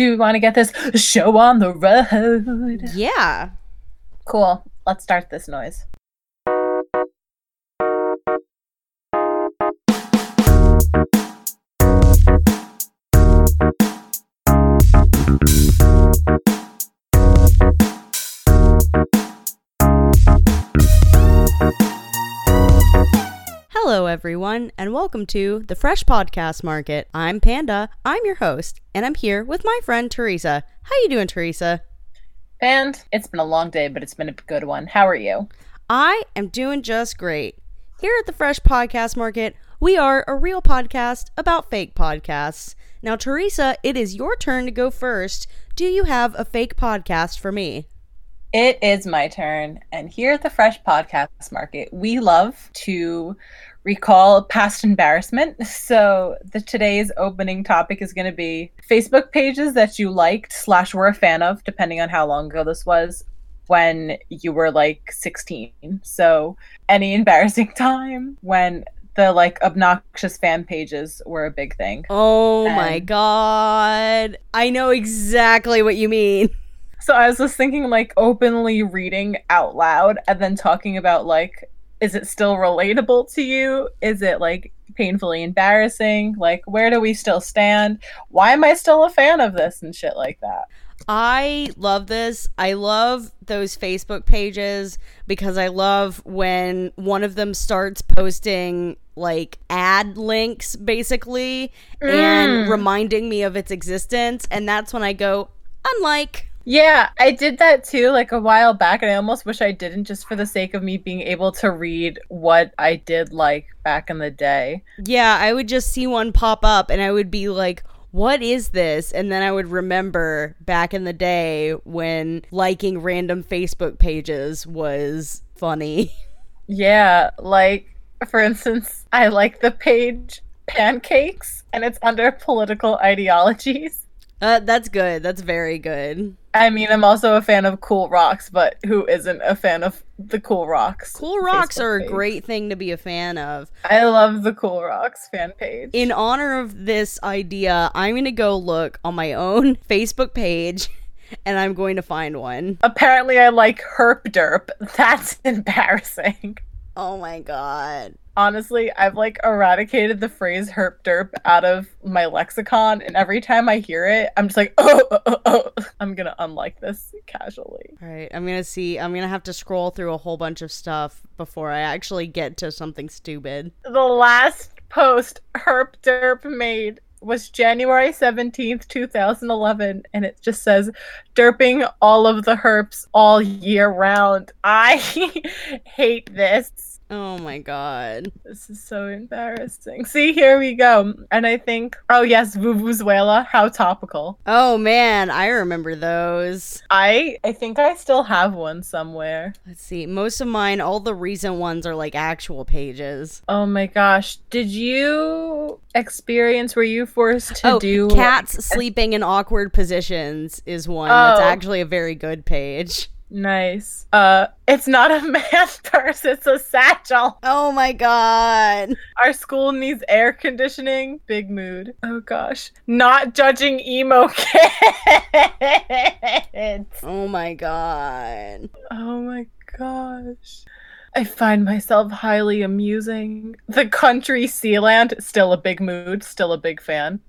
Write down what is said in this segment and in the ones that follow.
Do you want to get this show on the road? Yeah. Cool. Let's start this noise. Everyone, and welcome to the Fresh Podcast Market. I'm Panda. I'm your host, and I'm here with my friend Teresa. How you doing, Teresa? And it's been a long day, but it's been a good one. How are you? I am doing just great. Here at the Fresh Podcast Market, we are a real podcast about fake podcasts. Now, Teresa, it is your turn to go first. Do you have a fake podcast for me? It is my turn. And here at the Fresh Podcast Market, we love to recall past embarrassment. So the today's opening topic is going to be Facebook pages that you liked slash were a fan of, depending on how long ago this was, when you were like 16. So any embarrassing time when the like obnoxious fan pages were a big thing. Oh my god. I know exactly what you mean. So I was just thinking like openly reading out loud and then talking about like is it still relatable to you? Is it like painfully embarrassing? Like where do we still stand? Why am I still a fan of this and shit like that? I love this. I love those Facebook pages because I love when one of them starts posting like ad links basically and Mm. reminding me of its existence. And that's when I go, unlike. Yeah, I did that too like a while back and I almost wish I didn't just for the sake of me being able to read what I did like back in the day. Yeah, I would just see one pop up and I would be like, what is this? And then I would remember back in the day when liking random Facebook pages was funny. Yeah, like for instance, I like the page pancakes and it's under political ideologies. Uh, that's good. That's very good. I mean, I'm also a fan of Cool Rocks, but who isn't a fan of the Cool Rocks? Cool rocks Facebook are a page? great thing to be a fan of. I love the Cool Rocks fan page. In honor of this idea, I'm going to go look on my own Facebook page and I'm going to find one. Apparently, I like Herp Derp. That's embarrassing. Oh my god. Honestly, I've like eradicated the phrase herp derp out of my lexicon, and every time I hear it, I'm just like, oh, oh, oh, oh. I'm gonna unlike this casually. All right, I'm going to see. I'm going to have to scroll through a whole bunch of stuff before I actually get to something stupid. The last post herp derp made was January 17th, 2011, and it just says derping all of the herps all year round. I hate this. Oh my god. This is so embarrassing. See, here we go. And I think, oh yes, Vuvuzela, how topical. Oh man, I remember those. I I think I still have one somewhere. Let's see. Most of mine, all the recent ones are like actual pages. Oh my gosh. Did you experience were you forced to oh, do cats sleeping in awkward positions is one that's Oh. actually a very good page. Nice. Uh it's not a man purse, it's a satchel. Oh my god. Our school needs air conditioning. Big mood. Oh gosh. Not judging emo kids. Oh my god. Oh my gosh. I find myself highly amusing. The country Sealand, still a big mood, still a big fan.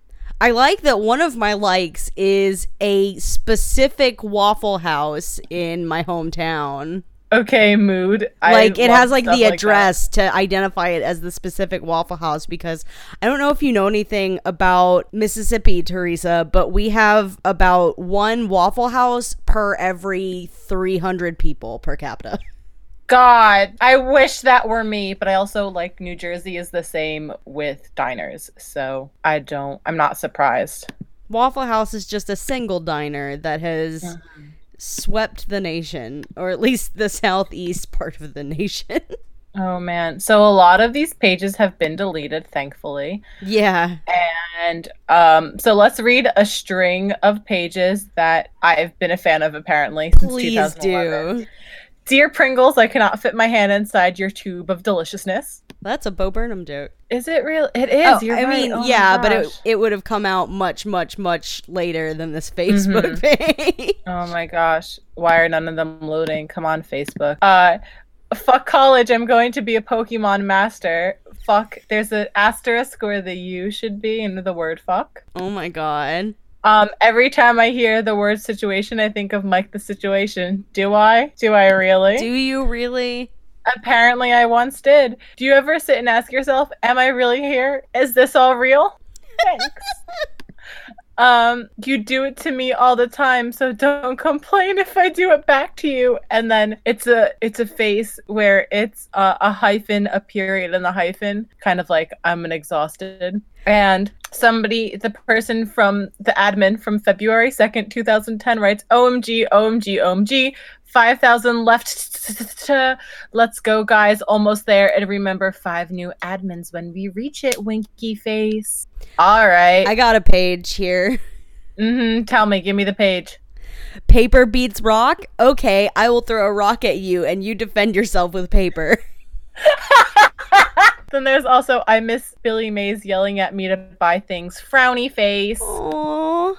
I like that one of my likes is a specific Waffle House in my hometown. Okay, mood. I like it has like the address to identify it as the specific Waffle House because I don't know if you know anything about Mississippi, Teresa, but we have about one Waffle House per every 300 people per capita. God, I wish that were me, but I also like New Jersey is the same with diners, so I don't. I'm not surprised. Waffle House is just a single diner that has swept the nation, or at least the southeast part of the nation. Oh man, so a lot of these pages have been deleted, thankfully. yeah. And um, so let's read a string of pages that I've been a fan of apparently since Please 2011. do. Dear Pringles, I cannot fit my hand inside your tube of deliciousness. That's a Bo Burnham joke. Is it real? It is. Oh, I right. mean, Oh yeah, but it, it would have come out much, much, much later than this Facebook page. Oh my gosh. Why are none of them loading? Come on, Facebook. Uh fuck college. I'm going to be a Pokemon master. Fuck. There's an asterisk where the U should be in the word fuck. oh my god. Um, every time I hear the word situation, I think of Mike the Situation. Do I? Do I really? Do you really? Apparently, I once did. Do you ever sit and ask yourself, "Am I really here? Is this all real?" Thanks. Um, you do it to me all the time, so don't complain if I do it back to you. And then it's a it's a face where it's a, a hyphen, a period, and the hyphen, kind of like I'm an exhausted. And somebody, the person from the admin from February 2nd, 2010 writes, OMG, OMG, OMG, 5,000 left. Let's go, guys. Almost there. And remember, five new admins when we reach it, winky face. All right. I got a page here. mm-hmm. Tell me, give me the page. Paper beats rock? Okay, I will throw a rock at you and you defend yourself with paper. Then there's also, I miss Billy Mays yelling at me to buy things. Frowny face. Aww.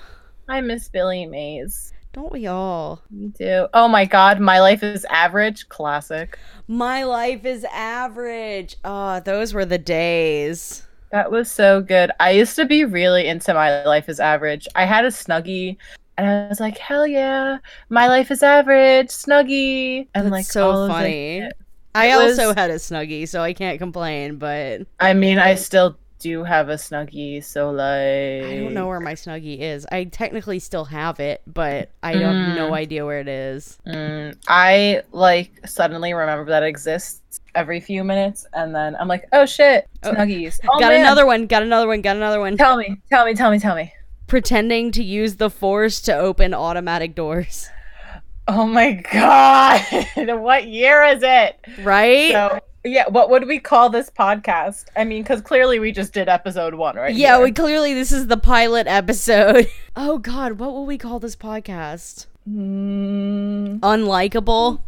I miss Billy Mays. Don't we all? Me too. Oh my god, my life is average. Classic. My life is average. Oh, those were the days. That was so good. I used to be really into my life is average. I had a snuggie and I was like, hell yeah, my life is average, snuggie. And That's like so all of the- funny. I was- also had a snuggie, so I can't complain, but I mean, I still do have a snuggie, so like I don't know where my snuggie is. I technically still have it, but I don't Mm. no idea where it is. Mm, I like suddenly remember that it exists every few minutes, and then I'm like, oh shit, Oh, snuggies. Oh, got man. another one, got another one, got another one. Tell me, tell me, tell me, tell me. Pretending to use the force to open automatic doors. Oh my god, what year is it? Right? So yeah, what would we call this podcast? I mean, because clearly we just did episode one, right? yeah, here. we clearly this is the pilot episode. oh god, what will we call this podcast? Mm, Unlikable?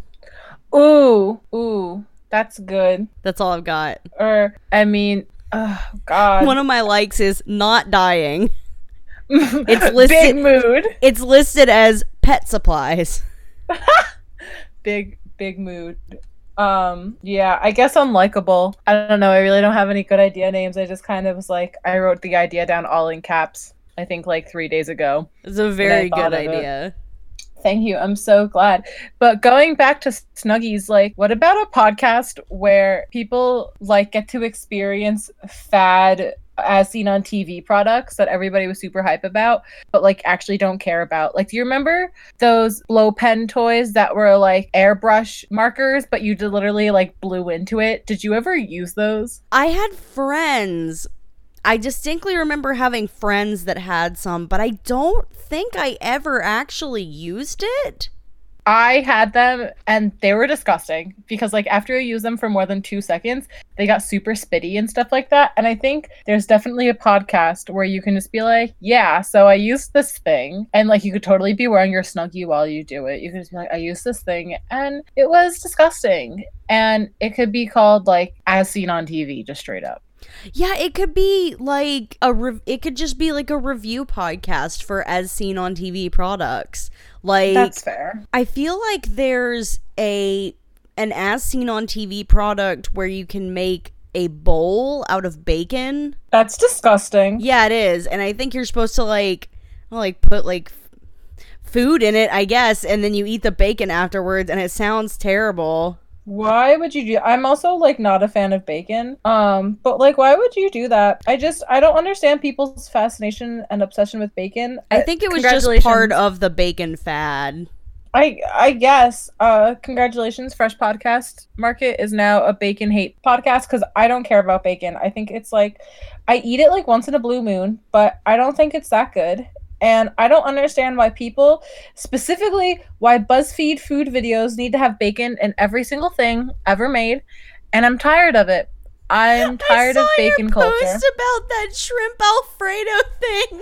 ooh, ooh, that's good. That's all I've got. Or I mean, oh god, One of my likes is not dying. it's listed- big mood, It's listed as pet supplies. big big mood. Um, yeah, I guess unlikable. I don't know. I really don't have any good idea names. I just kind of was like, I wrote the idea down all in caps. I think like three days ago. It's a very good it. idea. Thank you. I'm so glad. But going back to Snuggies, like, what about a podcast where people like get to experience fad as seen on TV products that everybody was super hype about, but like actually don't care about? Like, do you remember those blow pen toys that were like airbrush markers, but you literally like blew into it? Did you ever use those? I had friends. I distinctly remember having friends that had some, but I don't think I ever actually used it. I had them and they were disgusting because like after you use them for more than 2 seconds, they got super spitty and stuff like that. And I think there's definitely a podcast where you can just be like, "Yeah, so I used this thing." And like you could totally be wearing your snuggie while you do it. You could just be like, "I used this thing and it was disgusting." And it could be called like as seen on TV just straight up. Yeah, it could be like a rev- it could just be like a review podcast for as seen on TV products. Like That's fair. I feel like there's a an as seen on TV product where you can make a bowl out of bacon. That's disgusting. Yeah, it is. And I think you're supposed to like like put like food in it, I guess, and then you eat the bacon afterwards and it sounds terrible. Why would you do I'm also like not a fan of bacon. Um, but like why would you do that? I just I don't understand people's fascination and obsession with bacon. I think it was just part of the bacon fad. I I guess. Uh congratulations, Fresh Podcast Market is now a bacon hate podcast because I don't care about bacon. I think it's like I eat it like once in a blue moon, but I don't think it's that good. And I don't understand why people, specifically why BuzzFeed food videos need to have bacon in every single thing ever made. And I'm tired of it. I'm tired I of saw your bacon culture. Post about that shrimp alfredo thing.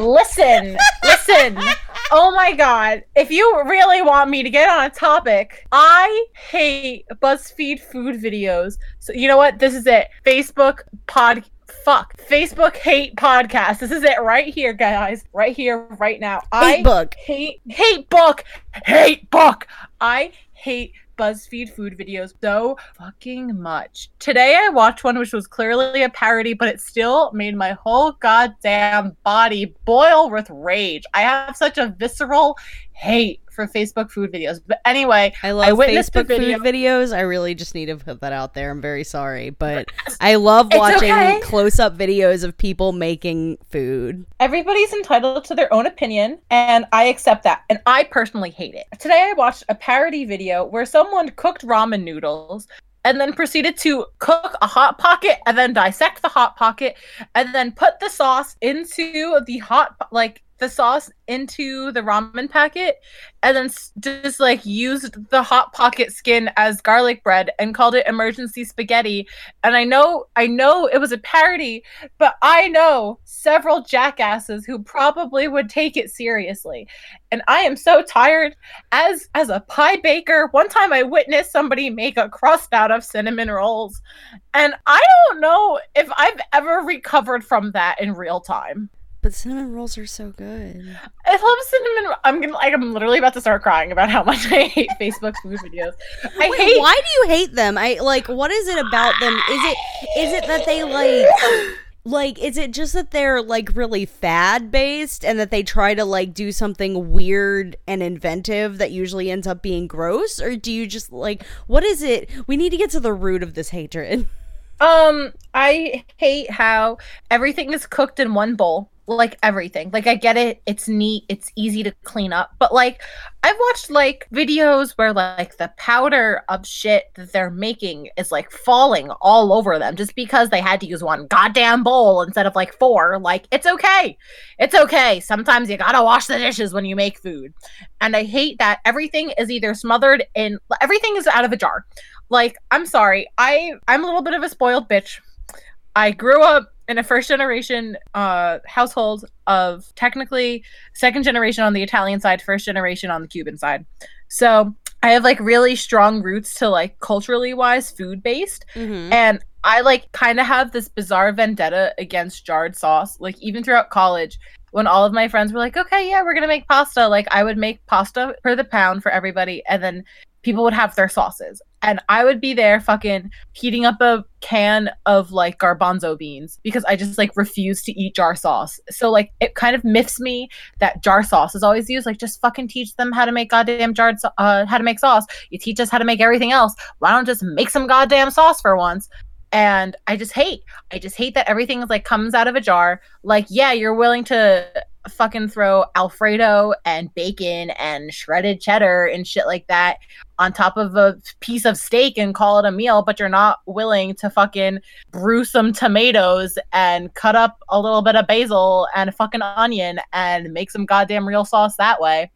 Listen, listen. oh my god. If you really want me to get on a topic, I hate BuzzFeed food videos. So you know what? This is it. Facebook pod fuck. Facebook hate podcast. This is it right here, guys. Right here, right now. Hate I book. hate hate book. Hate book. I hate BuzzFeed food videos so fucking much. Today I watched one which was clearly a parody, but it still made my whole goddamn body boil with rage. I have such a visceral hate for Facebook food videos. But anyway, I love a Facebook video- food videos. I really just need to put that out there. I'm very sorry, but I love watching okay. close-up videos of people making food. everybody's entitled to their own opinion and i accept that and i personally hate it today i watched a parody video where someone cooked ramen noodles and then proceeded to cook a hot pocket and then dissect the hot pocket and then put the sauce into the hot like the sauce into the ramen packet and then just like used the hot pocket skin as garlic bread and called it emergency spaghetti and i know i know it was a parody but I know several jackasses who probably would take it seriously. And I am so tired as as a pie baker. One time I witnessed somebody make a crust out of cinnamon rolls, and I don't know if I've ever recovered from that in real time. But cinnamon rolls are so good. I love cinnamon. I'm gonna like. I'm literally about to start crying about how much I hate Facebook food videos. I Wait, hate. why do you hate them? I like what is it about them? Is it is it that they like like is it just that they're like really fad based and that they try to like do something weird and inventive that usually ends up being gross or do you just like what is it? We need to get to the root of this hatred. Um, I hate how everything is cooked in one bowl. Like everything. Like I get it, it's neat, it's easy to clean up. But like I've watched like videos where like the powder of shit that they're making is like falling all over them just because they had to use one goddamn bowl instead of like four. Like it's okay. It's okay. Sometimes you gotta wash the dishes when you make food. And I hate that everything is either smothered in everything is out of a jar like i'm sorry. I i'm a little bit of a spoiled bitch. I grew up in a first generation uh household of technically second generation on the italian side first generation on the cuban side. So i have like really strong roots to like culturally wise food based Mm-hmm. and I like kind of have this bizarre vendetta against jarred sauce. Like even throughout college, when all of my friends were like, "Okay, yeah, we're gonna make pasta," like I would make pasta per the pound for everybody, and then people would have their sauces, and I would be there fucking heating up a can of like garbanzo beans because I just like refuse to eat jar sauce. So like it kind of miffs me that jar sauce is always used. Like just fucking teach them how to make goddamn jarred sau- uh how to make sauce. You teach us how to make everything else. Why don't just make some goddamn sauce for once? and I just hate. I just hate that everything is like comes out of a jar. Like, yeah, you're willing to fucking throw Alfredo and bacon and shredded cheddar and shit like that on top of a piece of steak and call it a meal, but you're not willing to fucking brew some tomatoes and cut up a little bit of basil and a fucking onion and make some goddamn real sauce that way.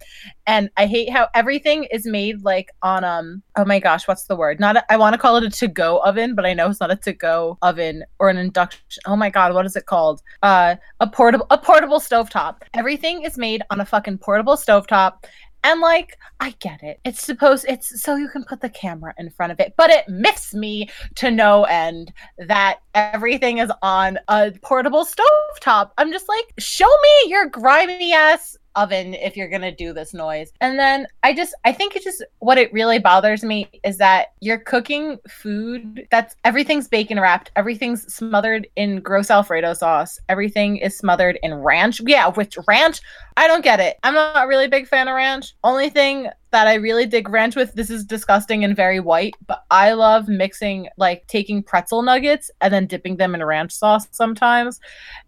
And I hate how everything is made like on um oh my gosh, what's the word? Not a, I want to call it a to-go oven, but I know it's not a to-go oven or an induction. Oh my god, what is it called? Uh a portable a portable stovetop. Everything is made on a fucking portable stovetop. And like, I get it. It's supposed it's so you can put the camera in front of it, but it miffs me to no end that everything is on a portable stovetop. I'm just like, show me your grimy ass oven if you're gonna do this noise. And then I just I think it just what it really bothers me is that you're cooking food that's everything's bacon wrapped, everything's smothered in gross Alfredo sauce, everything is smothered in ranch. Yeah, which ranch, I don't get it. I'm not really big fan of ranch. Only thing that I really dig ranch with. This is disgusting and very white, but I love mixing like taking pretzel nuggets and then dipping them in ranch sauce sometimes.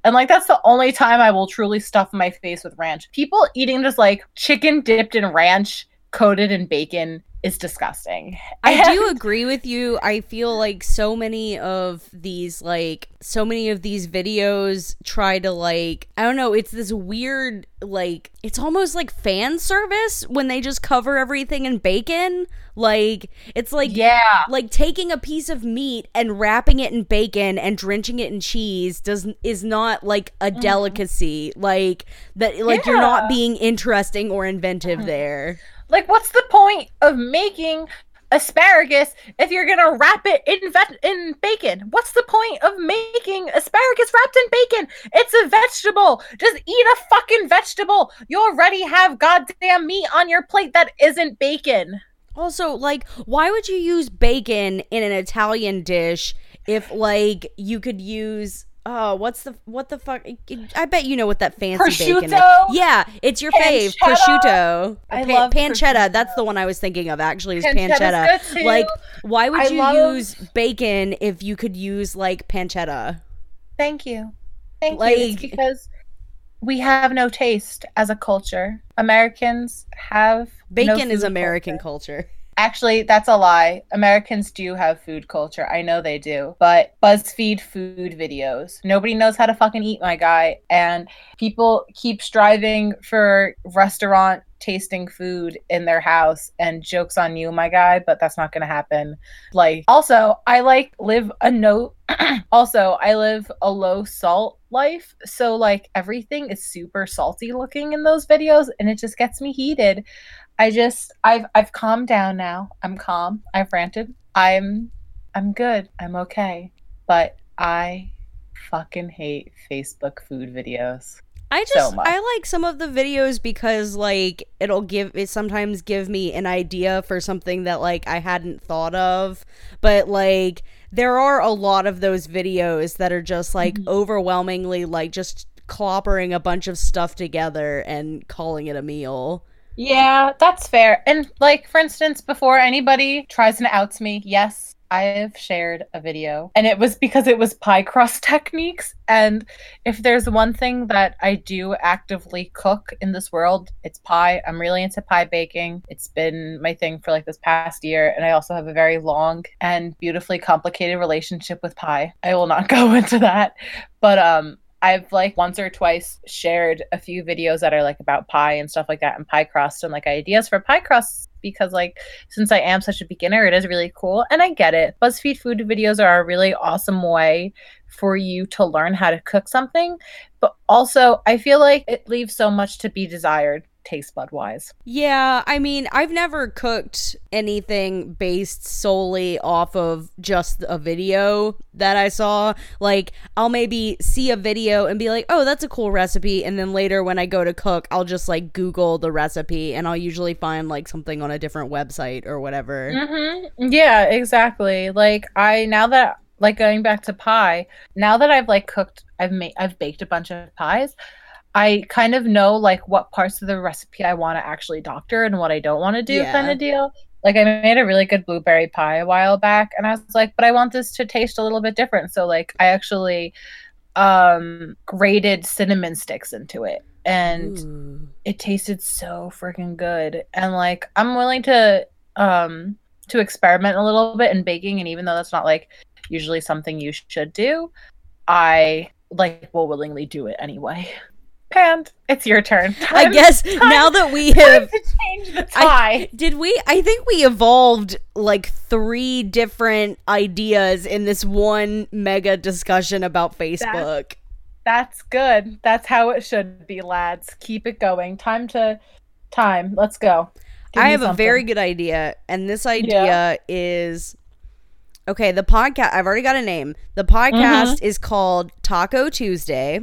And like that's the only time I will truly stuff my face with ranch. People eating just like chicken dipped in ranch coated in bacon is disgusting. I do agree with you. I feel like so many of these like so many of these videos try to like I don't know, it's this weird like it's almost like fan service when they just cover everything in bacon. Like it's like Yeah. like taking a piece of meat and wrapping it in bacon and drenching it in cheese does is not like a mm-hmm. delicacy. Like that like you're not being interesting or inventive mm-hmm. there. Like, what's the point of making asparagus if you're gonna wrap it in vet- in bacon? What's the point of making asparagus wrapped in bacon? It's a vegetable. Just eat a fucking vegetable. You already have goddamn meat on your plate that isn't bacon. Also, like, why would you use bacon in an Italian dish if, like, you could use oh, what's the what the fuck? I bet you know what that fancy bacon is. Prosciutto? Yeah, it's your fave, Pancetta? prosciutto. I Pa- love pancetta. prosciutto. That's the one I was thinking of. Actually, is pancetta. Like, why would I you love- use bacon if you could use like pancetta? Thank you. Thank you. It's because we have no taste as a culture. Americans have no Bacon is American culture. culture. Actually, that's a lie. Americans do have food culture. I know they do. But BuzzFeed food videos. Nobody knows how to fucking eat, my guy. And people keep striving for restaurant tasting food in their house and jokes on you, my guy, but that's not going to happen. Like, also, I like live a no. also, I live a low salt life. So, like, everything is super salty looking in those videos and it just gets me heated. I just I've I've calmed down now. I'm calm. I've ranted. I'm I'm good. I'm okay. But I fucking hate Facebook food videos. I so just much. I like some of the videos because like it'll give it sometimes give me an idea for something that like I hadn't thought of. But like there are a lot of those videos that are just like Mhm. overwhelmingly like just clobbering a bunch of stuff together and calling it a meal. Yeah, that's fair. And like for instance, before anybody tries to outs me, yes, I have shared a video. And it was because it was pie crust techniques. And if there's one thing that I do actively cook in this world, it's pie. I'm really into pie baking. It's been my thing for like this past year. And I also have a very long and beautifully complicated relationship with pie. I will not go into that. But um I've like once or twice shared a few videos that are like about pie and stuff like that and pie crust and like ideas for pie crusts because like since I am such a beginner, it is really cool and I get it. BuzzFeed food videos are a really awesome way for you to learn how to cook something, but also I feel like it leaves so much to be desired taste bud wise. Yeah, I mean, I've never cooked anything based solely off of just a video that I saw. Like, I'll maybe see a video and be like, oh, that's a cool recipe. And then later when I go to cook, I'll just like Google the recipe and I'll usually find like something on a different website or whatever. Mm-hmm. Yeah, exactly. Like I now that like going back to pie, now that I've like cooked, I've made, I've baked a bunch of pies. I kind of know like what parts of the recipe I want to actually doctor and what I don't want to do, Yeah. kind of deal. Like I made a really good blueberry pie a while back, and I was like, but I want this to taste a little bit different. So like I actually um grated cinnamon sticks into it and Ooh. it tasted so freaking good and like i'm willing to um to experiment a little bit in baking and even though that's not like usually something you should do i like will willingly do it anyway pand it's your turn I guess time- now that we have to change the tie Did we? I think we evolved like three different ideas in this one mega discussion about Facebook. that's good that's how it should be lads keep it going time to time let's go Give I have a very good idea, and this idea is okay. The podcast, I've already got a name. The podcast Mm-hmm. is called Taco Tuesday,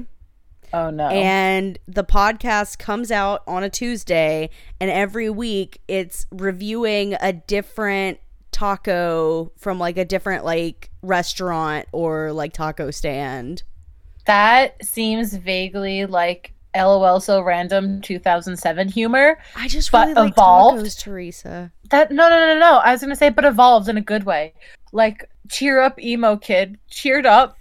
oh no and the podcast comes out on a Tuesday, and every week it's reviewing a different taco from like a different like restaurant or like taco stand. That seems vaguely like LOL so random 2007 humor. I just But really evolved? tacos, Teresa. That no no no no no. I was gonna say, but evolved in a good way. Like cheer up emo kid, cheered up,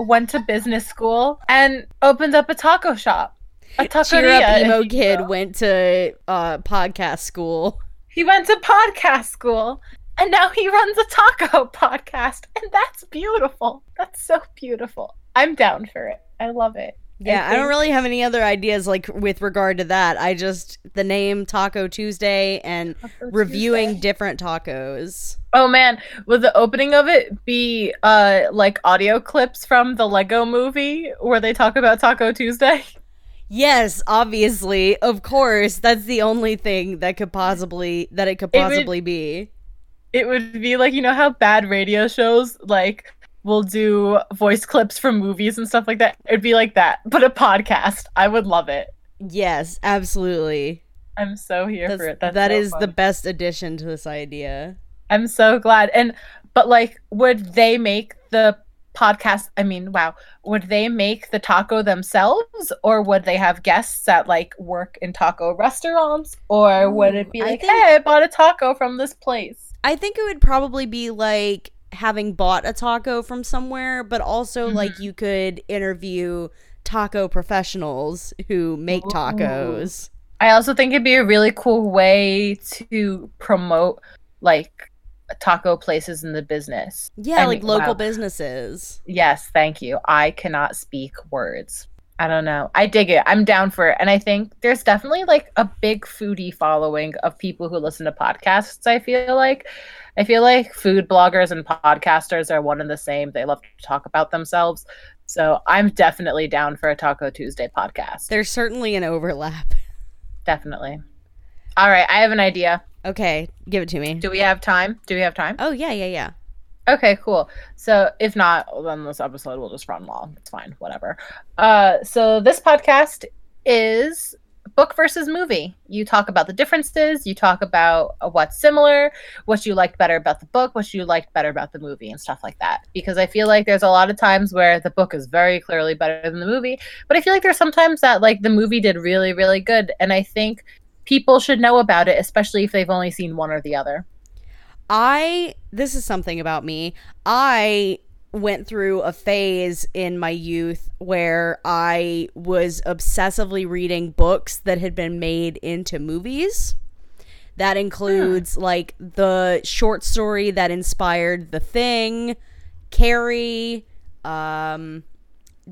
went to business school and opened up a taco shop. A taqueria. Cheer up, emo kid will. went to uh, podcast school. He went to podcast school and now he runs a taco podcast. And that's beautiful. That's so beautiful. I'm down for it. I love it. Yeah, I, I don't really have any other ideas like with regard to that. I just the name Taco Tuesday and Taco reviewing Tuesday. different tacos. Oh man, would the opening of it be uh like audio clips from the Lego movie where they talk about Taco Tuesday? Yes, obviously. Of course. That's the only thing that could possibly that it could possibly it would, be. It would be like, you know how bad radio shows like will do voice clips from movies and stuff like that. It'd be like that, but a podcast. I would love it. Yes, absolutely. I'm so here That's, for it. That's that so is the best addition to this idea. I'm so glad. And but like would they make the podcast I mean, wow, would they make the taco themselves or would they have guests that like work in taco restaurants or Ooh, would it be like, I think, "Hey, I bought a taco from this place?" I think it would probably be like having bought a taco from somewhere, but also mm-hmm. like you could interview taco professionals who make tacos. I also think it'd be a really cool way to promote like taco places in the business. Yeah, like local wow. businesses. Yes, thank you. I cannot speak words. I don't know. I dig it. I'm down for it. And I think there's definitely like a big foodie following of people who listen to podcasts, I feel like. I feel like food bloggers and podcasters are one and the same. They love to talk about themselves. So I'm definitely down for a Taco Tuesday podcast. There's certainly an overlap. Definitely. All right, I have an idea. Okay, give it to me. Do we have time? Do we have time? Oh, yeah, yeah, yeah. Okay, cool. So if not, then this episode will just run long. It's fine, whatever. Uh, so this podcast is book versus movie. You talk about the differences, you talk about uh, what's similar, what you liked better about the book, what you liked better about the movie, and stuff like that. Because I feel like there's a lot of times where the book is very clearly better than the movie, but I feel like there's sometimes that like the movie did really, really good. And I think people should know about it, especially if they've only seen one or the other. I this is something about me. I went through a phase in my youth where I was obsessively reading books that had been made into movies. That includes like the short story that inspired The Thing, Carrie, um,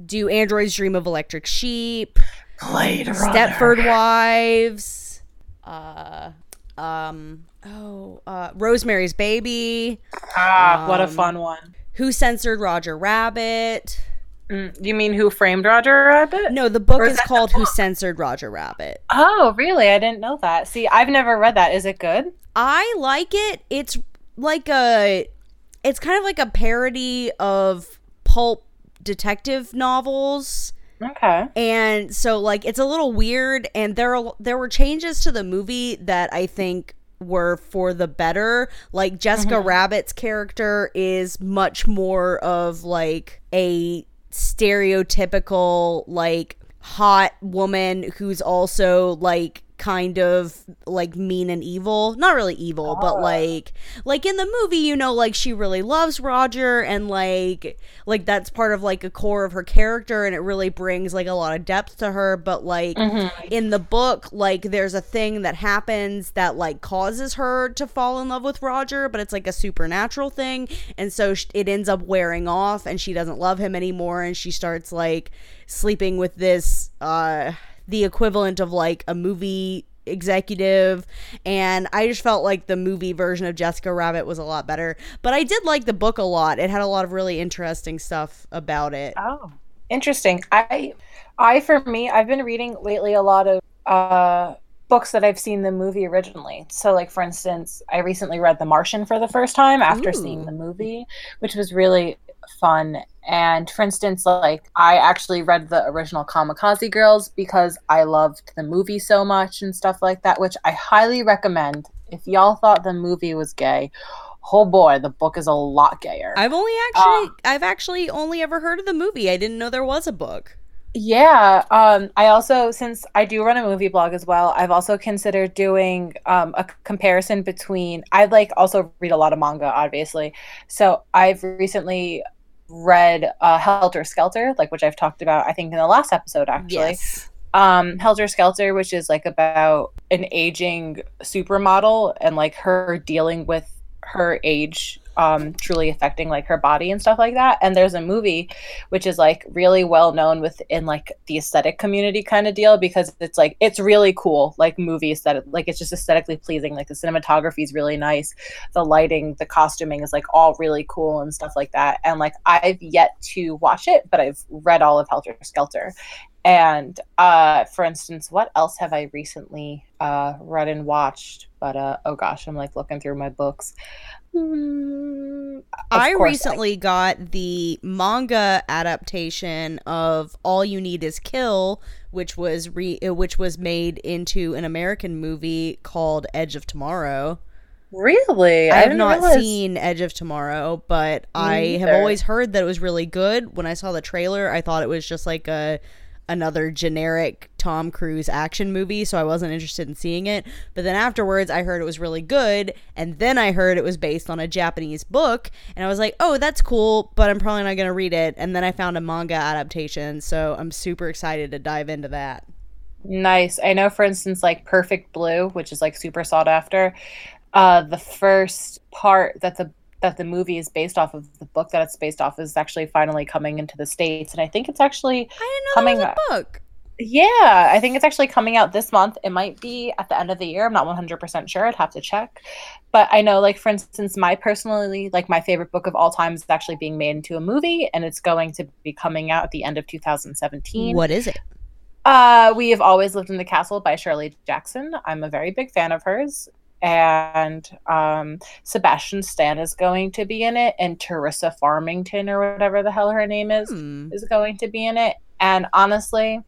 Do Androids Dream of Electric Sheep, Blade Stepford Wives, uh, um, oh, uh, Rosemary's Baby. Ah, um, what a um, fun one. Who Censored Roger Rabbit? Mm, you mean Who Framed Roger Rabbit? No, the book is, is called Who Censored Roger Rabbit. Oh, really? I didn't know that. See, I've never read that. Is it good? I like it. It's like a it's kind of like a parody of pulp detective novels. Okay. And so like it's a little weird and there are, there were changes to the movie that I think were for the better. Like Jessica mm-hmm. Rabbit's character is much more of like a stereotypical like hot woman who's also like kind of like mean and evil not really evil oh. but like like in the movie you know like she really loves roger and like like that's part of like a core of her character and it really brings like a lot of depth to her but like mm-hmm. in the book like there's a thing that happens that like causes her to fall in love with roger but it's like a supernatural thing and so it ends up wearing off and she doesn't love him anymore and she starts like sleeping with this uh the equivalent of like a movie executive and I just felt like the movie version of Jessica Rabbit was a lot better. But I did like the book a lot. It had a lot of really interesting stuff about it. Oh. Interesting. I I for me I've been reading lately a lot of uh books that I've seen the movie originally. So like for instance, I recently read The Martian for the first time after Ooh. seeing the movie, which was really fun and for instance, like I actually read the original Kamikaze Girls because I loved the movie so much and stuff like that, which I highly recommend. If y'all thought the movie was gay, oh boy, the book is a lot gayer. I've only actually uh, I've actually only ever heard of the movie. I didn't know there was a book. Yeah. Um, I also, since I do run a movie blog as well, I've also considered doing um, a comparison between. I like also read a lot of manga, obviously. So I've recently read uh, Helter Skelter, like which I've talked about, I think in the last episode actually. Yes. um Helter Skelter, which is like about an aging supermodel and like her dealing with her age um truly affecting like her body and stuff like that. And there's a movie which is like really well known within like the aesthetic community kind of deal because it's like it's really cool like movie aesthetic like it's just aesthetically pleasing. Like the cinematography is really nice. The lighting the costuming is like all really cool and stuff like that. And like i've yet to watch it but i've read all of helter skelter and uh for instance what else have i recently uh read and watched but uh oh gosh i'm like looking through my books Mm, I recently I- got the manga adaptation of All You Need Is Kill, which was re- which was made into an American movie called Edge of Tomorrow. Really? I, I have not realize... seen Edge of Tomorrow, but I have always heard that it was really good. When I saw the trailer, I thought it was just like a another generic Tom Cruise action movie, so I wasn't interested in seeing it. But then afterwards, I heard it was really good, and then I heard it was based on a Japanese book, and I was like, oh, that's cool, but I'm probably not going to read it. And then I found a manga adaptation, so I'm super excited to dive into that. Nice. I know, for instance, like Perfect Blue, which is like super sought after. Uh, the first part that the that the movie is based off of the book that it's based off is actually finally coming into the states, and I think it's actually coming. a book. Yeah, I think it's actually coming out this month. It might be at the end of the year. I'm not 100% sure. I'd have to check. But I know, like, for instance, my personally, like, my favorite book of all time is actually being made into a movie, and it's going to be coming out at the end of 2017. What is it? Uh, we have always lived in the castle by Shirley Jackson. I'm a very big fan of hers and um, Sebastian Stan is going to be in it, and Teresa Farmington or whatever the hell her name is hmm. is going to be in it. And honestly,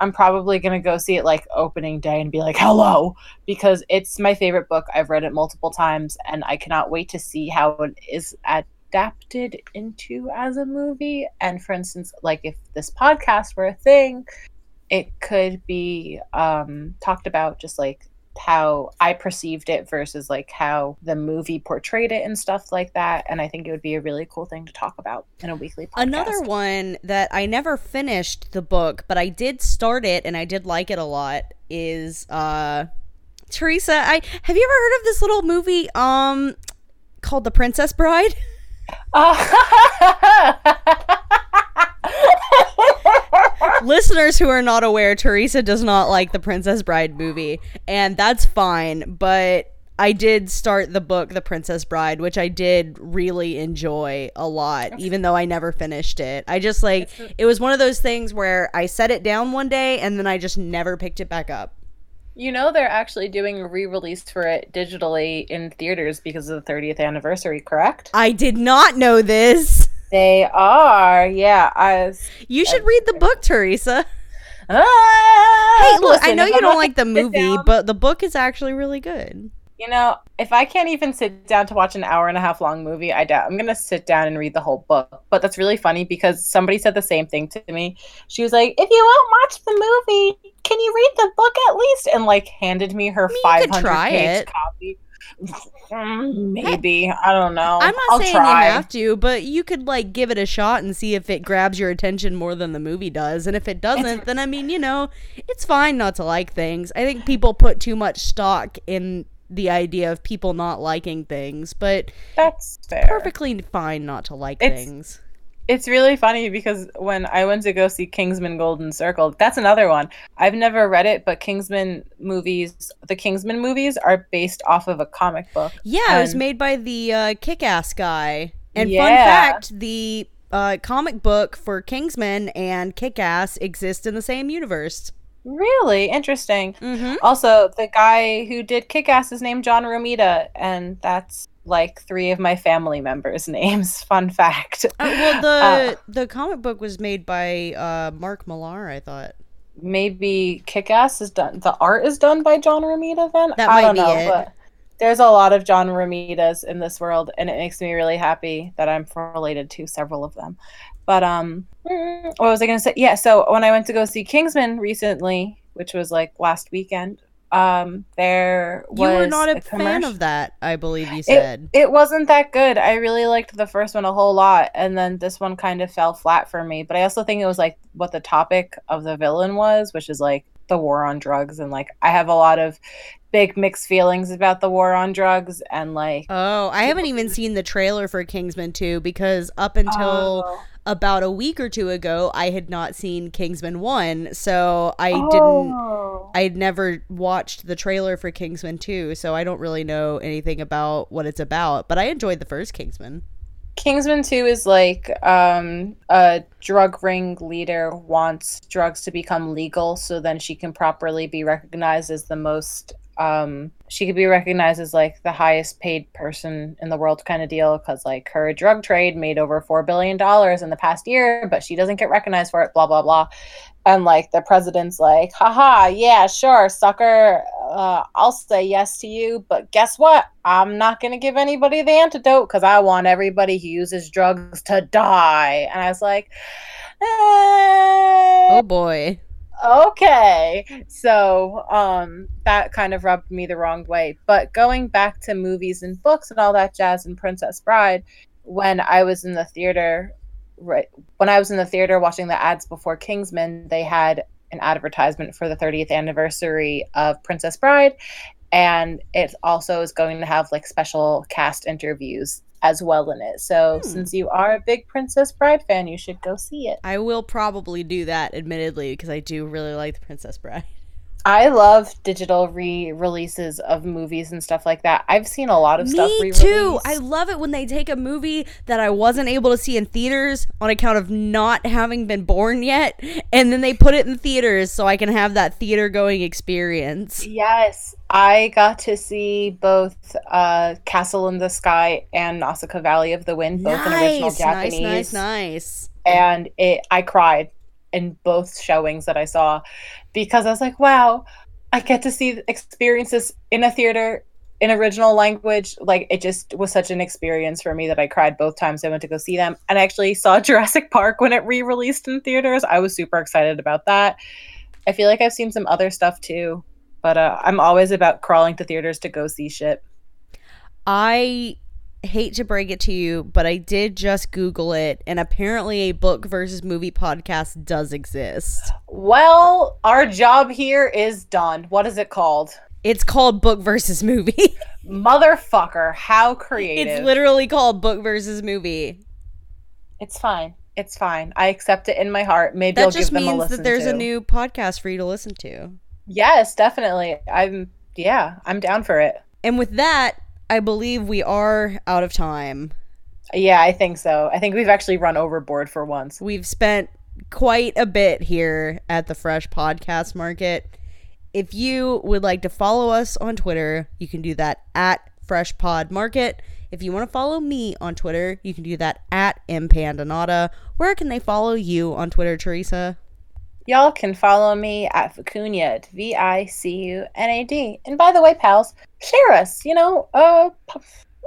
I'm probably gonna go see it like opening day and be like, "Hello," because it's my favorite book. I've read it multiple times, and I cannot wait to see how it is adapted into as a movie. And for instance, like if this podcast were a thing, it could be um, talked about just like how I perceived it versus like how the movie portrayed it and stuff like that. And I think it would be a really cool thing to talk about in a weekly podcast. Another one that I never finished the book, but I did start it and I did like it a lot is uh Teresa, I have you ever heard of this little movie um called The Princess Bride? Uh- Listeners who are not aware, Teresa does not like the Princess Bride movie, and that's fine, but I did start the book The Princess Bride, which I did really enjoy a lot, even though I never finished it. I just like it was one of those things where I set it down one day and then I just never picked it back up. You know they're actually doing a re-release for it digitally in theaters because of the 30th anniversary, correct? I did not know this. They are, yeah. I, you should read the book, Teresa. Ah, hey, look, listen, I know you I'm don't like the movie, down, but the book is actually really good. You know, if I can't even sit down to watch an hour and a half long movie, I doubt I'm gonna sit down and read the whole book. But that's really funny because somebody said the same thing to me. She was like, "If you won't watch the movie, can you read the book at least?" And like handed me her 500 page it. copy. Mm, maybe I don't know. I'm not I'll saying try. you have to, but you could like give it a shot and see if it grabs your attention more than the movie does. And if it doesn't, then I mean, you know, it's fine not to like things. I think people put too much stock in the idea of people not liking things, but that's fair. perfectly fine not to like it's, things it's really funny because when I went to go see Kingsman Golden Circle, that's another one. I've never read it, but Kingsman movies, the Kingsman movies are based off of a comic book. Yeah, and, it was made by the uh, Kick Ass guy. And yeah. fun fact the uh, comic book for Kingsman and Kick Ass exist in the same universe. Really interesting. Mm-hmm. Also, the guy who did Kick Ass is named John Romita, and that's like three of my family members' names. Fun fact. Uh, well, the uh, the comic book was made by uh, Mark Millar. I thought maybe Kick-Ass is done. The art is done by John Romita. Then that I don't know, it. but there's a lot of John Romitas in this world, and it makes me really happy that I'm related to several of them. But um, what was I going to say? Yeah, so when I went to go see Kingsman recently, which was like last weekend, um, there was You were not a, a fan of that, I believe you said. It wasn't that good. I really liked the first one a whole lot, and then this one kind of fell flat for me. But I also think it was like what the topic of the villain was, which is like the war on drugs, and like I have a lot of big mixed feelings about the war on drugs, and like oh, I haven't even seen the trailer for Kingsman 2 because up until Oh. About a week or two ago, I had not seen Kingsman 1. So I didn't. Oh. I'd never watched the trailer for Kingsman 2, so I don't really know anything about what it's about, but I enjoyed the first Kingsman. Kingsman 2 is like um, a drug ring leader wants drugs to become legal so then she can properly be recognized as the most um, she could be recognized as like the highest paid person in the world kind of deal because like her drug trade made over four billion dollars in the past year but she doesn't get recognized for it blah blah blah. And like the president's like haha yeah sure sucker uh, i'll say yes to you but guess what? I'm not going to give anybody the antidote because i want everybody who uses drugs to die. And i was like eh, Oh boy. Okay. So um that kind of rubbed me the wrong way. But going back to movies and books and all that jazz and princess bride when i was in the theater right when i was in the theater watching the ads before kingsman they had an advertisement for the 30th anniversary of princess bride. And it also is going to have like special cast interviews as well in it so Hmm. since you are a big princess bride fan you should go see it I will probably do that, admittedly, because I do really like The Princess Bride. I love digital re-releases of movies and stuff like that. I've seen a lot of stuff Me too. I love it when they take a movie that I wasn't able to see in theaters on account of not having been born yet, and then they put it in theaters so I can have that theater going experience. yes, I got to see both uh, Castle in the Sky and Nausicaa Valley of the Wind, both in original Japanese, nice, nice, nice. and it. I cried in both showings that I saw because I was like, "Wow, I get to see experiences in a theater." In original language, like it just was such an experience for me that I cried both times I went to go see them. And I actually saw Jurassic Park when it re released in theaters. I was super excited about that. I feel like I've seen some other stuff too, but uh, I'm always about crawling to theaters to go see shit. I hate to break it to you, but I did just Google it, and apparently a book versus movie podcast does exist. Well, our job here is done. What is it called? It's called Book versus Movie. Motherfucker, how creative. it's literally called Book versus Movie. It's fine. It's fine. I accept it in my heart. Maybe That I'll just give them a means listen that there's to. a new podcast for you to listen to. Yes, definitely. I'm yeah, I'm down for it. And with that, I believe we are out of time. Yeah, I think so. I think we've actually run overboard for once. We've spent quite a bit here at the Fresh Podcast Market. If you would like to follow us on Twitter, you can do that at Fresh Pod Market. If you want to follow me on Twitter, you can do that at Impandanata. Where can they follow you on Twitter, Teresa? Y'all can follow me at Vicunad, V I C U N A D. And by the way, pals, share us. You know, a,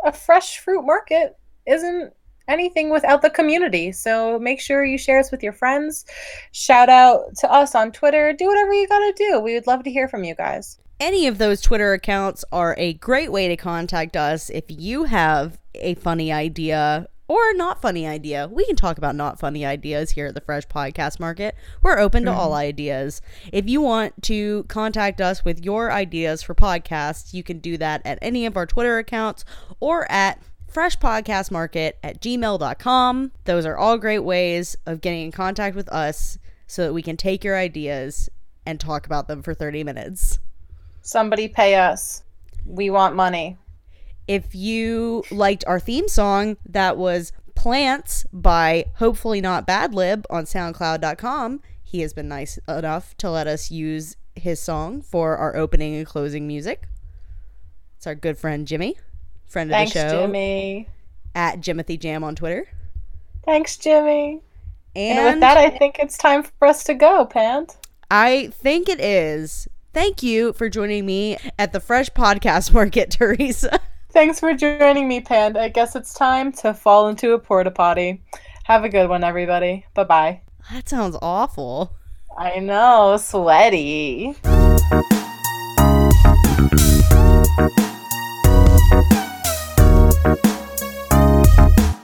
a fresh fruit market isn't anything without the community. So make sure you share us with your friends. Shout out to us on Twitter. Do whatever you gotta do. We would love to hear from you guys. Any of those Twitter accounts are a great way to contact us if you have a funny idea or not funny idea. We can talk about not funny ideas here at the Fresh Podcast Market. We're open to all mm-hmm. ideas. If you want to contact us with your ideas for podcasts, you can do that at any of our Twitter accounts or at freshpodcastmarket at gmail.com. Those are all great ways of getting in contact with us so that we can take your ideas and talk about them for 30 minutes. Somebody pay us. We want money. If you liked our theme song, that was Plants by Hopefully Not Bad Lib on SoundCloud.com. He has been nice enough to let us use his song for our opening and closing music. It's our good friend Jimmy, friend of Thanks, the show, Jimmy. at Jimothy Jam on Twitter. Thanks, Jimmy. And, And with that, I think it's time for us to go, Pant. I think it is. Thank you for joining me at the Fresh Podcast Market, Teresa. Thanks for joining me, Panda. I guess it's time to fall into a porta potty. Have a good one, everybody. Bye bye. That sounds awful. I know, sweaty.